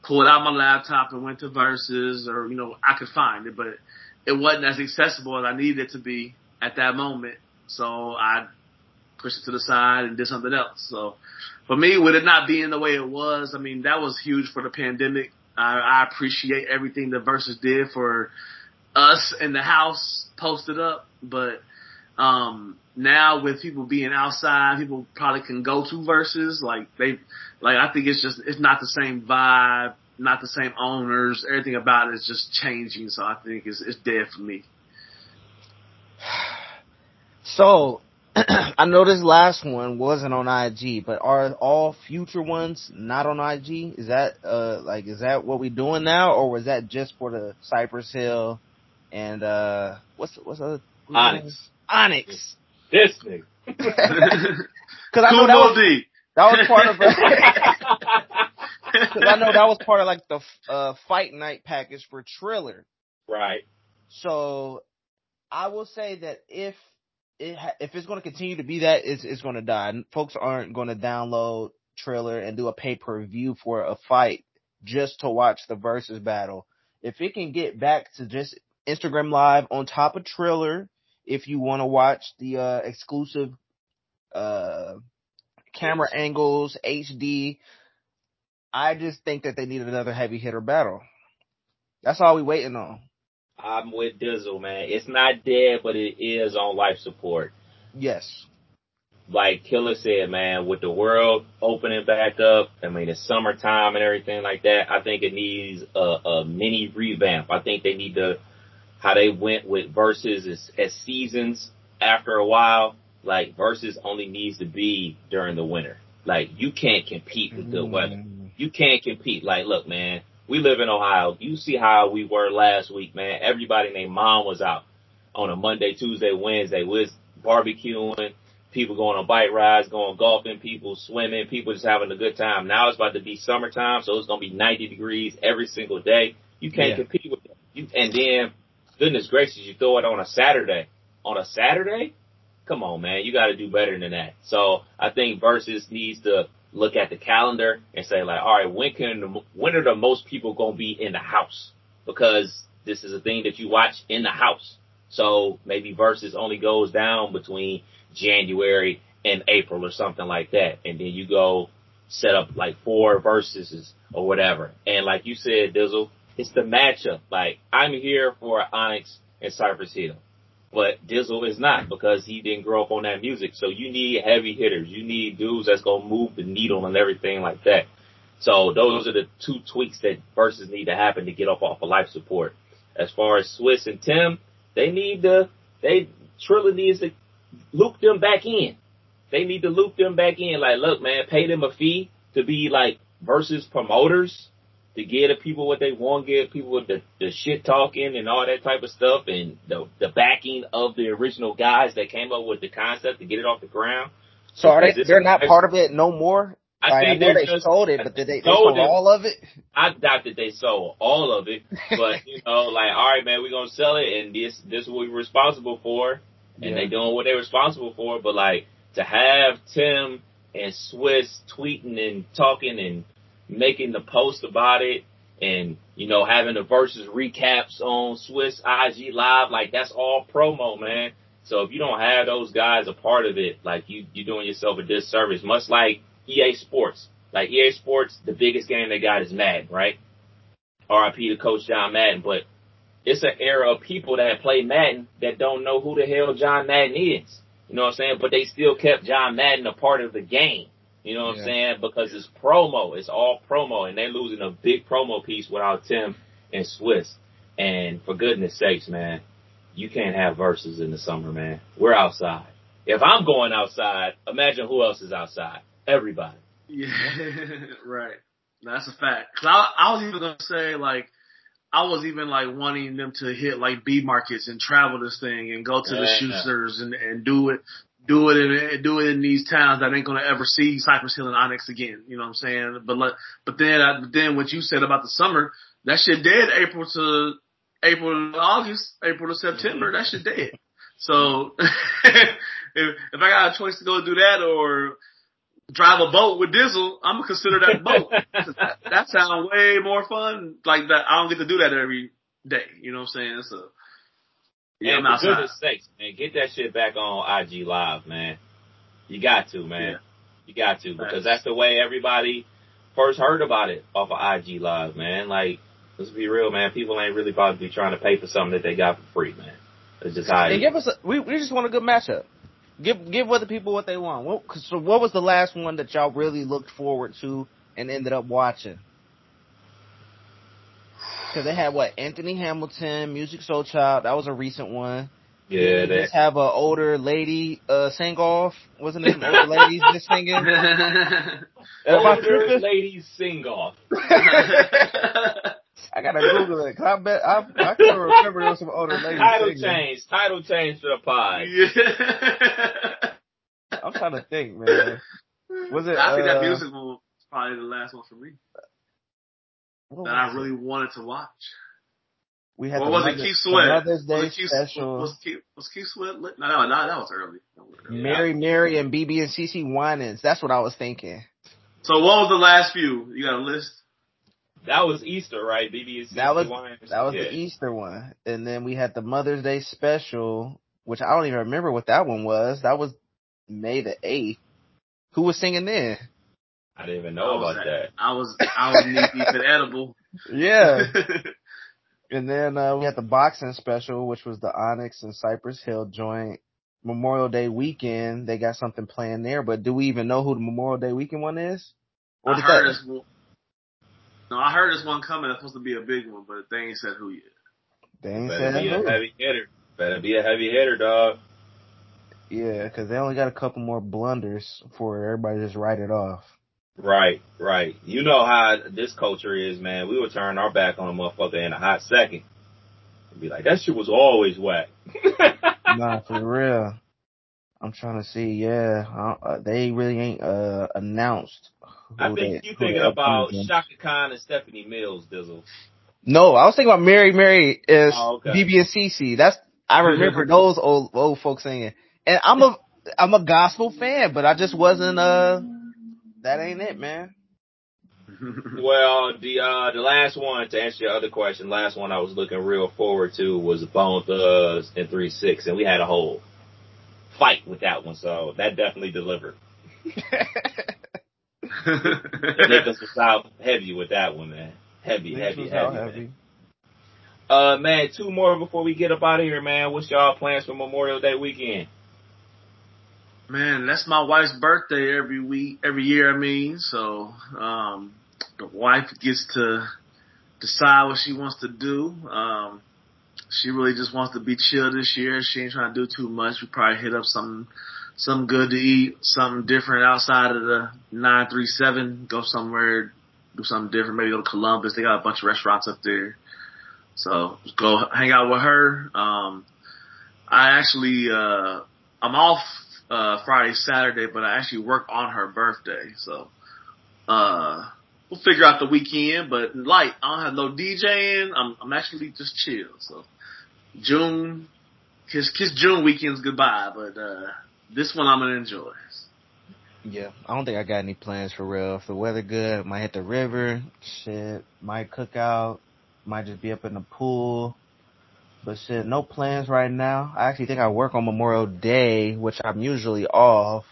pulled out my laptop and went to Verzuz or, you know, I could find it, but it wasn't as accessible as I needed it to be at that moment. So I pushed it to the side and did something else. So for me, with it not being the way it was, I mean, that was huge for the pandemic. I, I appreciate everything the Verzuz did for us in the house posted up, but um now with people being outside, people probably can go to Verzuz like they like I think it's just it's not the same vibe, not the same owners, everything about it is just changing, so I think it's it's dead for me. So, I know this last one wasn't on IG, but are all future ones not on IG? Is that uh like is that what we doing now, or was that just for the Cypress Hill and uh what's what's the other Onyx. Onyx? This nigga. Because I know Cool that Mo was D. that was part of because I know that was part of like the uh fight night package for Triller. right. So I will say that if it ha- if it's going to continue to be that, it's it's going to die. Folks aren't going to download Triller and do a pay per view for a fight just to watch the Verzuz battle. If it can get back to just Instagram Live on top of Triller, if you want to watch the uh, exclusive uh, camera angles, HD, I just think that they need another heavy hitter battle. That's all we waiting on. I'm with Dizzle, man. It's not dead, but it is on life support. Yes. Like Killer said, man, with the world opening back up, I mean, it's summertime and everything like that. I think it needs a, a mini revamp. I think they need to, how they went with Verzuz as, as seasons after a while, like Verzuz only needs to be during the winter. Like you can't compete with good weather. Mm. You can't compete. Like, look, man, we live in Ohio. You see how we were last week, man. Everybody named mom was out on a Monday, Tuesday, Wednesday. We was barbecuing, people going on bike rides, going golfing, people swimming, people just having a good time. Now it's about to be summertime, so it's gonna be 90 degrees every single day. You can't Yeah. compete with that. You, and then, goodness gracious, you throw it on a Saturday. On a Saturday? Come on, man. You gotta do better than that. So I think Verzuz needs to look at the calendar and say like, all right, when can when are the most people going to be in the house? Because this is a thing that you watch in the house. So maybe Verzuz only goes down between January and April or something like that. And then you go set up like four verses or whatever. And like you said, Dizzle, it's the matchup. Like I'm here for Onyx and Cypress Hill. But Dizzle is not because he didn't grow up on that music. So you need heavy hitters. You need dudes that's gonna move the needle and everything like that. So those are the two tweaks that Verzuz need to happen to get up off of life support. As far as Swizz and Tim, they need to, they, Triller needs to loop them back in. They need to loop them back in. Like, look, man, pay them a fee to be like Verzuz promoters to give the people what they want, give people with the, the shit talking and all that type of stuff and the, the backing of the original guys that came up with the concept to get it off the ground. So are they, they're not part of it no more? I Like, think I know they they just- sold it, but did they, they sold sold all of it? I doubt that they sold all of it, but you know, like, all right, man, we're gonna sell it, and this this is what we're responsible for, and Yeah. they doing what they're responsible for. But like to have Tim and Swiss tweeting and talking and making the post about it, and you know having the Verzuz recaps on Swizz IG Live, like that's all promo, man. So if you don't have those guys a part of it, like you you're doing yourself a disservice. Much like EA Sports. Like EA Sports, the biggest game they got is Madden, right? RIP to Coach John Madden, but it's an era of people that play Madden that don't know who the hell John Madden is. You know what I'm saying? But they still kept John Madden a part of the game. You know what Yeah. I'm saying? Because it's promo. It's all promo and they're losing a big promo piece without Tim and Swizz. And for goodness sakes, man, you can't have Verzuz in the summer, man. We're outside. If I'm going outside, imagine who else is outside. Everybody. Yeah, right. That's a fact. 'Cause I, I was even gonna say like, I was even like wanting them to hit like B markets and travel this thing and go to the Yeah. shooters and and do it, do it in do it in these towns that ain't gonna ever see Cypress Hill and Onyx again. You know what I'm saying? But like, but then I, but then what you said about the summer, that shit dead April to April to August, April to September. That shit dead. So if if I got a choice to go do that or drive a boat with Dizzle, I'm gonna consider that boat. that, that sounds way more fun. Like that, I don't get to do that every day. You know what I'm saying? So yeah, and I'm for outside. goodness sakes, man, get that shit back on IG Live, man. You got to, man. Yeah. You got to because Facts. that's the way everybody first heard about it off of IG Live, man. Like, let's be real, man. People ain't really about to be trying to pay for something that they got for free, man. It's just how it And give us a, we, we just want a good matchup. Give give other people what they want. What, so what was the last one that y'all really looked forward to and ended up watching? Because they had what Anthony Hamilton, Musiq Soulchild. That was a recent one. Yeah, They just have a older lady uh sing off. Wasn't it some older ladies just singing? Older tripping? ladies sing off. I gotta Google it. 'cause I bet I I can remember there was some older ladies Title singing. change. Title change for the pod. yeah. I'm trying to think, man. Was it, I think that uh, Musiq was probably the last one for me What that I was it? really wanted to watch. We had Or the was it Mother- Keith Sweat? Mother's Day Was it Keith, special. was Keith, was Keith Sweat? No, no, no, that was early. That was early. Mary, Mary, and BB and CC Winans. That's what I was thinking. So what was the last few? You got a list? That was Easter, right? BB and That was- Winans? That was yeah. the Easter one, and then we had the Mother's Day special, which I don't even remember what that one was. That was May the eighth. Who was singing then? I didn't even know about at- that. I was I was knee deep in edible. Yeah, and then uh, we had the boxing special, which was the Onyx and Cypress Hill joint. Memorial Day weekend, they got something planned there, but do we even know who the Memorial Day weekend one is? Or I heard that- this one. No, I heard this one coming. It's supposed to be a big one, but they ain't said who yet. They ain't Better said be a heavy hitter. Better be a heavy hitter, dog. Yeah, because they only got a couple more blunders for everybody to just write it off. Right, right. You know how this culture is, man. We would turn our back on a motherfucker in a hot second. And be like, that shit was always whack. nah, for real. I'm trying to see. Yeah, I- uh, they really ain't uh announced. I think you who thinking about upcoming- Chaka Khan and Stephanie Mills, Dizzle. No, I was thinking about Mary Mary is Oh, okay. BB and CC. That's I remember those old old folks singing. And I'm a I'm a gospel fan, but I just wasn't uh that ain't it, man. Well, the uh the last one to answer your other question, last one I was looking real forward to was Bone Thugs and Three Six, and we had a whole fight with that one, so that definitely delivered. Niggas was out heavy with that one, man. Heavy, Niggas heavy, heavy, man. Uh, man, two more before we get up out of here, man. What's y'all plans for Memorial Day weekend? Man, that's my wife's birthday every week, every year. I mean, so um, the wife gets to decide what she wants to do. Um, she really just wants to be chill this year. She ain't trying to do too much. We probably hit up some something good to eat, something different outside of the 937. Go somewhere, do something different. Maybe go to Columbus. They got a bunch of restaurants up there. So go hang out with her. Um, I actually, uh, I'm off, uh, Friday, Saturday, but I actually work on her birthday. So, uh, we'll figure out the weekend, but light. I don't have no DJing. I'm, I'm actually just chill. So June, kiss, kiss June weekends goodbye, but, uh, this one I'm gonna enjoy. Yeah, I don't think I got any plans for real. If the weather good, might hit the river. Shit, might cook out. Might just be up in the pool. But shit, no plans right now. I actually think I work on Memorial Day, which I'm usually off,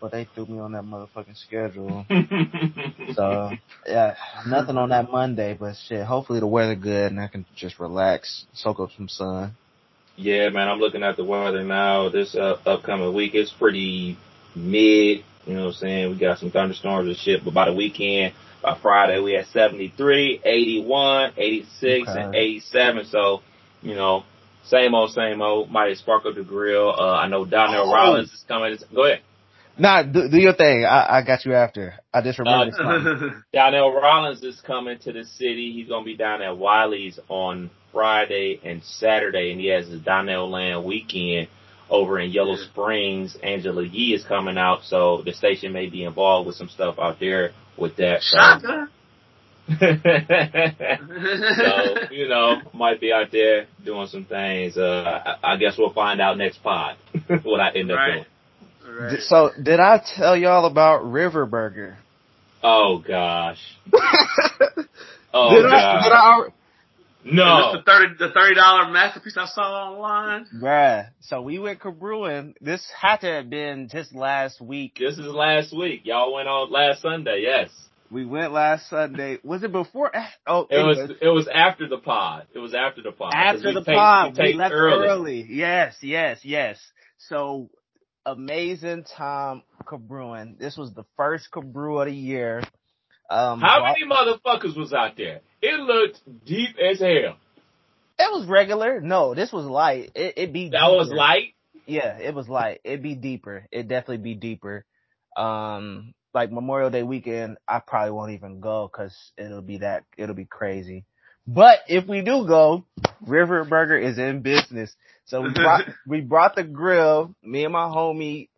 but they threw me on that motherfucking schedule. so yeah, nothing on that Monday. But shit, hopefully the weather good and I can just relax, soak up some sun. Yeah, man, I'm looking at the weather now. This uh, upcoming week, it's pretty mid. You know what I'm saying? We got some thunderstorms and shit, but by the weekend, by Friday, we had 73, 81, 86, okay. and 87. So, you know, same old, same old. Might spark up the grill. Uh, I know Donnell oh. Rawlings is coming. Go ahead. Nah, do, do your thing. I, I got you after. I just remember. Uh, Donnell Rawlings is coming to the city. He's gonna be down at Wiley's on Friday and Saturday, and he has his Donnell Land weekend over in Yellow Springs. Angela Yee is coming out, so the station may be involved with some stuff out there with that. So. So you know, might be out there doing some things. Uh, I, I guess we'll find out next pod what I end up right. doing. Right. So did I tell y'all about River Burger? Oh gosh. oh did gosh. I, did I, no. The thirty the thirty dollar masterpiece I saw online? Bruh. So we went Cabruin. This had to have been just last week. This is last week. Y'all went on last Sunday, yes. We went last Sunday. Was it before? Oh, it was. It was after the pod. It was after the pod. After the take, pod, we, we left early. early. Yes, yes, yes. So amazing Tom Cabruin. This was the first Cabrew of the year. Um, How many motherfuckers was out there? It looked deep as hell. It was regular. No, this was light. It it be that deeper. was light. Yeah, it was light. It'd be deeper. It definitely be deeper. Um, like Memorial Day weekend, I probably won't even go because it'll be that it'll be crazy. But if we do go, River Burger is in business. So we brought we brought the grill. Me and my homie.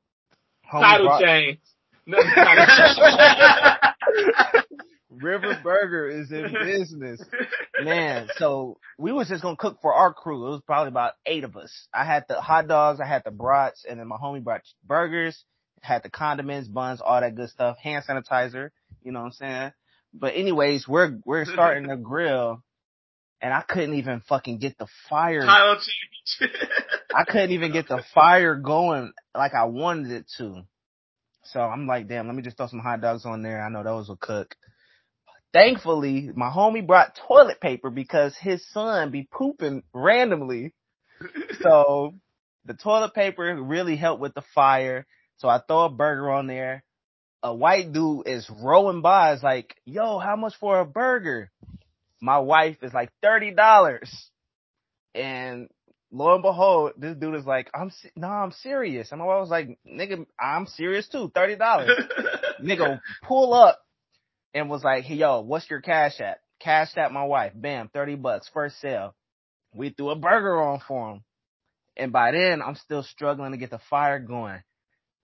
homie Title brought, change. River Burger is in business. Man, so we was just gonna cook for our crew. It was probably about eight of us. I had the hot dogs, I had the brats, and then my homie brought burgers, had the condiments, buns, all that good stuff, hand sanitizer, you know what I'm saying? But anyways, we're we're starting the grill and I couldn't even fucking get the fire. I couldn't even get the fire going like I wanted it to. So I'm like, damn, let me just throw some hot dogs on there. I know those will cook. Thankfully, my homie brought toilet paper because his son be pooping randomly. so the toilet paper really helped with the fire. So I throw a burger on there. A white dude is rolling by. It's like, yo, how much for a burger? My wife is like thirty dollars, and lo and behold, this dude is like, I'm no, I'm serious. And my wife was like, nigga, I'm serious too. Thirty dollars. nigga, pull up and was like, hey, yo, what's your cash at? Cash at my wife. Bam, 30 bucks, first sale. We threw a burger on for him. And by then, I'm still struggling to get the fire going.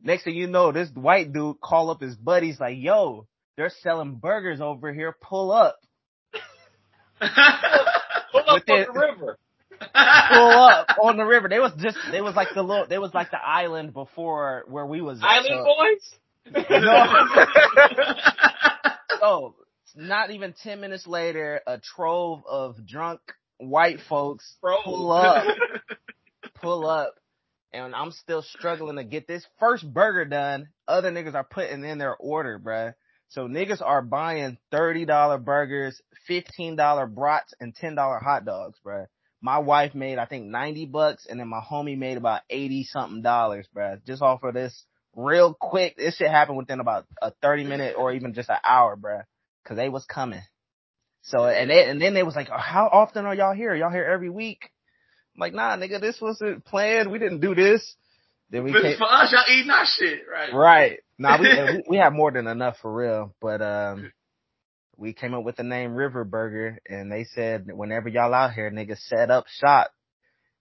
Next thing you know, this white dude call up his buddies like, yo, they're selling burgers over here. Pull up. Pull up on the river. pull up on the river. They was just, they was like the little, they was like the island before where we was. At, island so. boys? No. oh, not even 10 minutes later, a trove of drunk white folks pull up, pull up, and I'm still struggling to get this first burger done. Other niggas are putting in their order, bruh. So niggas are buying $30 burgers, $15 brats, and $10 hot dogs, bruh. My wife made, I think, 90 bucks, and then my homie made about 80 something dollars, bruh. Just off of this real quick. This shit happened within about a 30 minute or even just an hour, bruh. cause they was coming. So, and they, and then they was like, how often are y'all here? Y'all here every week? I'm like, nah, nigga, this wasn't planned. We didn't do this. Then we came, for us, y'all eating our shit, right? Right. Nah, we, we have more than enough for real, but, um, we came up with the name River Burger and they said, whenever y'all out here, nigga, set up shop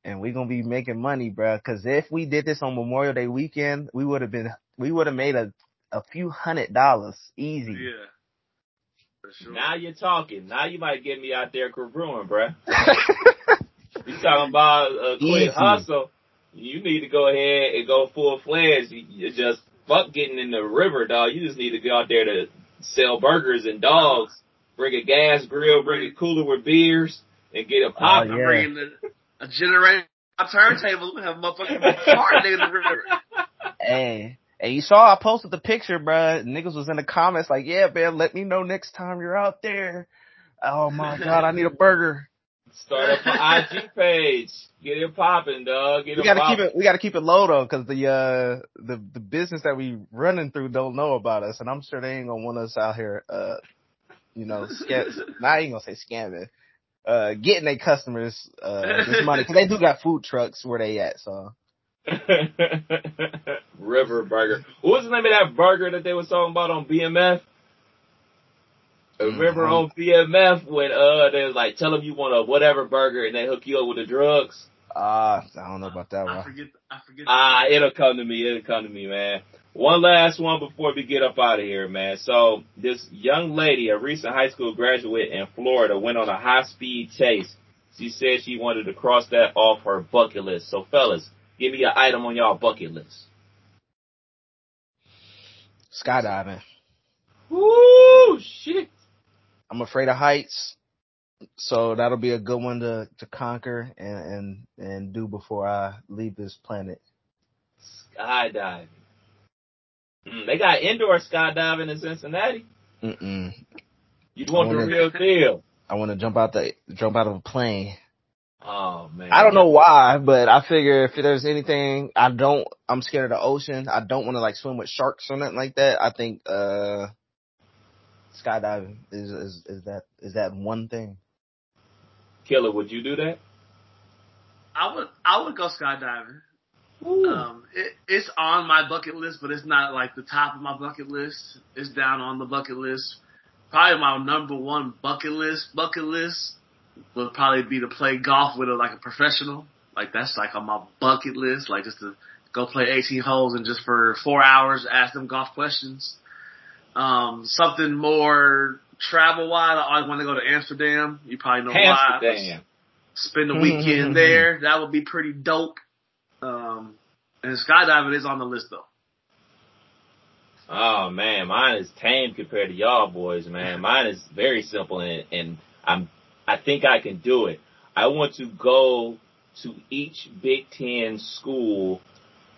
and we gonna be making money, bro. Cause if we did this on Memorial Day weekend, we would have been, we would have made a, a few hundred dollars easy. Yeah. Sure. Now you're talking. Now you might get me out there brewing, bro. You talking about a quick Easy. hustle. You need to go ahead and go full fledged. You just fuck getting in the river, dog. You just need to go out there to sell burgers and dogs. Bring a gas grill, bring a cooler with beers, and get a oh, pop. Oh, yeah. Bring a generator, a turntable, and have a motherfucking party in the river. Hey. And you saw I posted the picture, bruh. Niggas was in the comments like, yeah, man, let me know next time you're out there. Oh my God, I need a burger. Start up an IG page. Get it popping, dog. Get we gotta keep it. We gotta keep it low though, because the uh the the business that we running through don't know about us, and I'm sure they ain't gonna want us out here. Uh, you know, scam. not even gonna say scamming. Uh, getting their customers uh this money because they do got food trucks where they at. So River Burger. What was the name of that burger that they was talking about on BMF? Mm-hmm. Remember on BMF when uh they was like tell them you want a whatever burger and they hook you up with the drugs. Ah, uh, I don't know about that one. I forget. I forget. Ah, uh, it'll come to me. It'll come to me, man. One last one before we get up out of here, man. So this young lady, a recent high school graduate in Florida, went on a high speed chase. She said she wanted to cross that off her bucket list. So fellas, Give me an item on y'all bucket list. Skydiving. Woo, shit. I'm afraid of heights. So that'll be a good one to, to conquer and, and, and do before I leave this planet. Skydiving. Mm, they got indoor skydiving in Cincinnati. Mm-mm. You want wanna, the real deal. I want to jump out the jump out of a plane. Oh man. I don't know why, but I figure if there's anything I don't I'm scared of the ocean. I don't want to like swim with sharks or nothing like that. I think uh skydiving is is is that is that one thing. Killer, would you do that? I would I would go skydiving. Ooh. Um, it, it's on my bucket list, but it's not like the top of my bucket list. It's down on the bucket list. Probably my number one bucket list bucket list would probably be to play golf with a like a professional. Like that's like on my bucket list. Like just to go play 18 holes and just for four hours ask them golf questions. Um, something more travel wise. I always want to go to Amsterdam. You probably know Amsterdam. why. Spend the weekend there. That would be pretty dope. Um, and skydiving is on the list though. Oh man, mine is tame compared to y'all boys, man. Mine is very simple and, and I'm I think I can do it. I want to go to each Big Ten school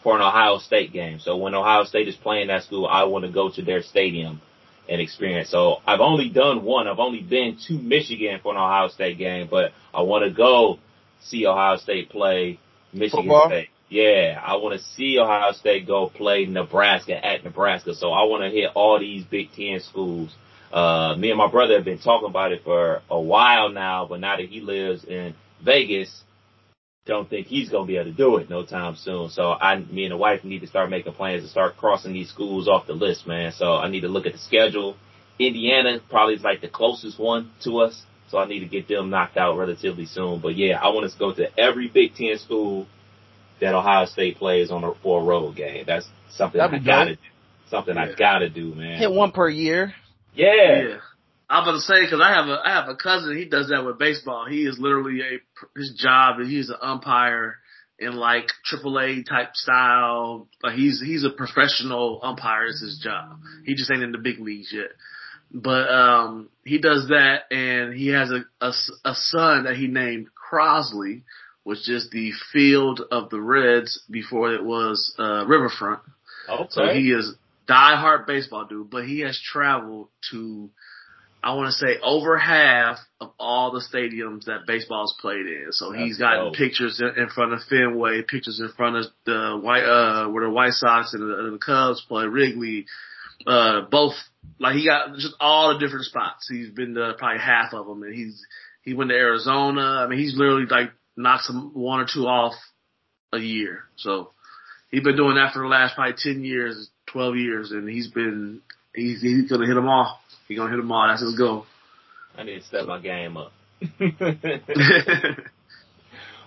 for an Ohio State game. So when Ohio State is playing that school, I want to go to their stadium and experience. So I've only done one. I've only been to Michigan for an Ohio State game, but I want to go see Ohio State play Michigan Football? State. Yeah, I want to see Ohio State go play Nebraska at Nebraska. So I want to hit all these Big Ten schools uh, me and my brother have been talking about it for a while now, but now that he lives in Vegas, don't think he's gonna be able to do it no time soon. So I, me and the wife need to start making plans to start crossing these schools off the list, man. So I need to look at the schedule. Indiana probably is like the closest one to us. So I need to get them knocked out relatively soon. But yeah, I want to go to every Big Ten school that Ohio State plays on a, for a road game. That's something I gotta do. Something yeah. I gotta do, man. Hit one per year. Yeah. Yeah. I'm about to say because I have a I have a cousin. He does that with baseball. He is literally a his job he's an umpire in like AAA type style. But he's he's a professional umpire. It's his job. He just ain't in the big leagues yet. But um he does that, and he has a a, a son that he named Crosley, which is the field of the Reds before it was uh Riverfront. Okay. So he is diehard baseball dude, but he has traveled to, I want to say, over half of all the stadiums that baseball's played in. So That's he's gotten dope. pictures in, front of Fenway, pictures in front of the White, uh, where the White Sox and the, and the Cubs play, Wrigley. uh, both like he got just all the different spots. He's been to probably half of them, and he's he went to Arizona. I mean, he's literally like knocked some one or two off a year. So he's been doing that for the last probably ten years, twelve years, and he's been he's he's gonna hit them all. He's gonna hit them all. That's his goal. I need to step my game up.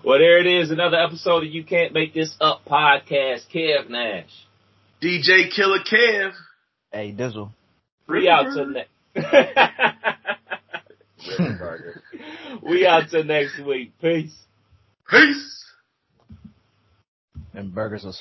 well, there it is. Another episode of You Can't Make This Up podcast. Kev Nash. DJ Killer Kev. Hey, Dizzle. We out till next. we out till next week. Peace. Peace. And burgers was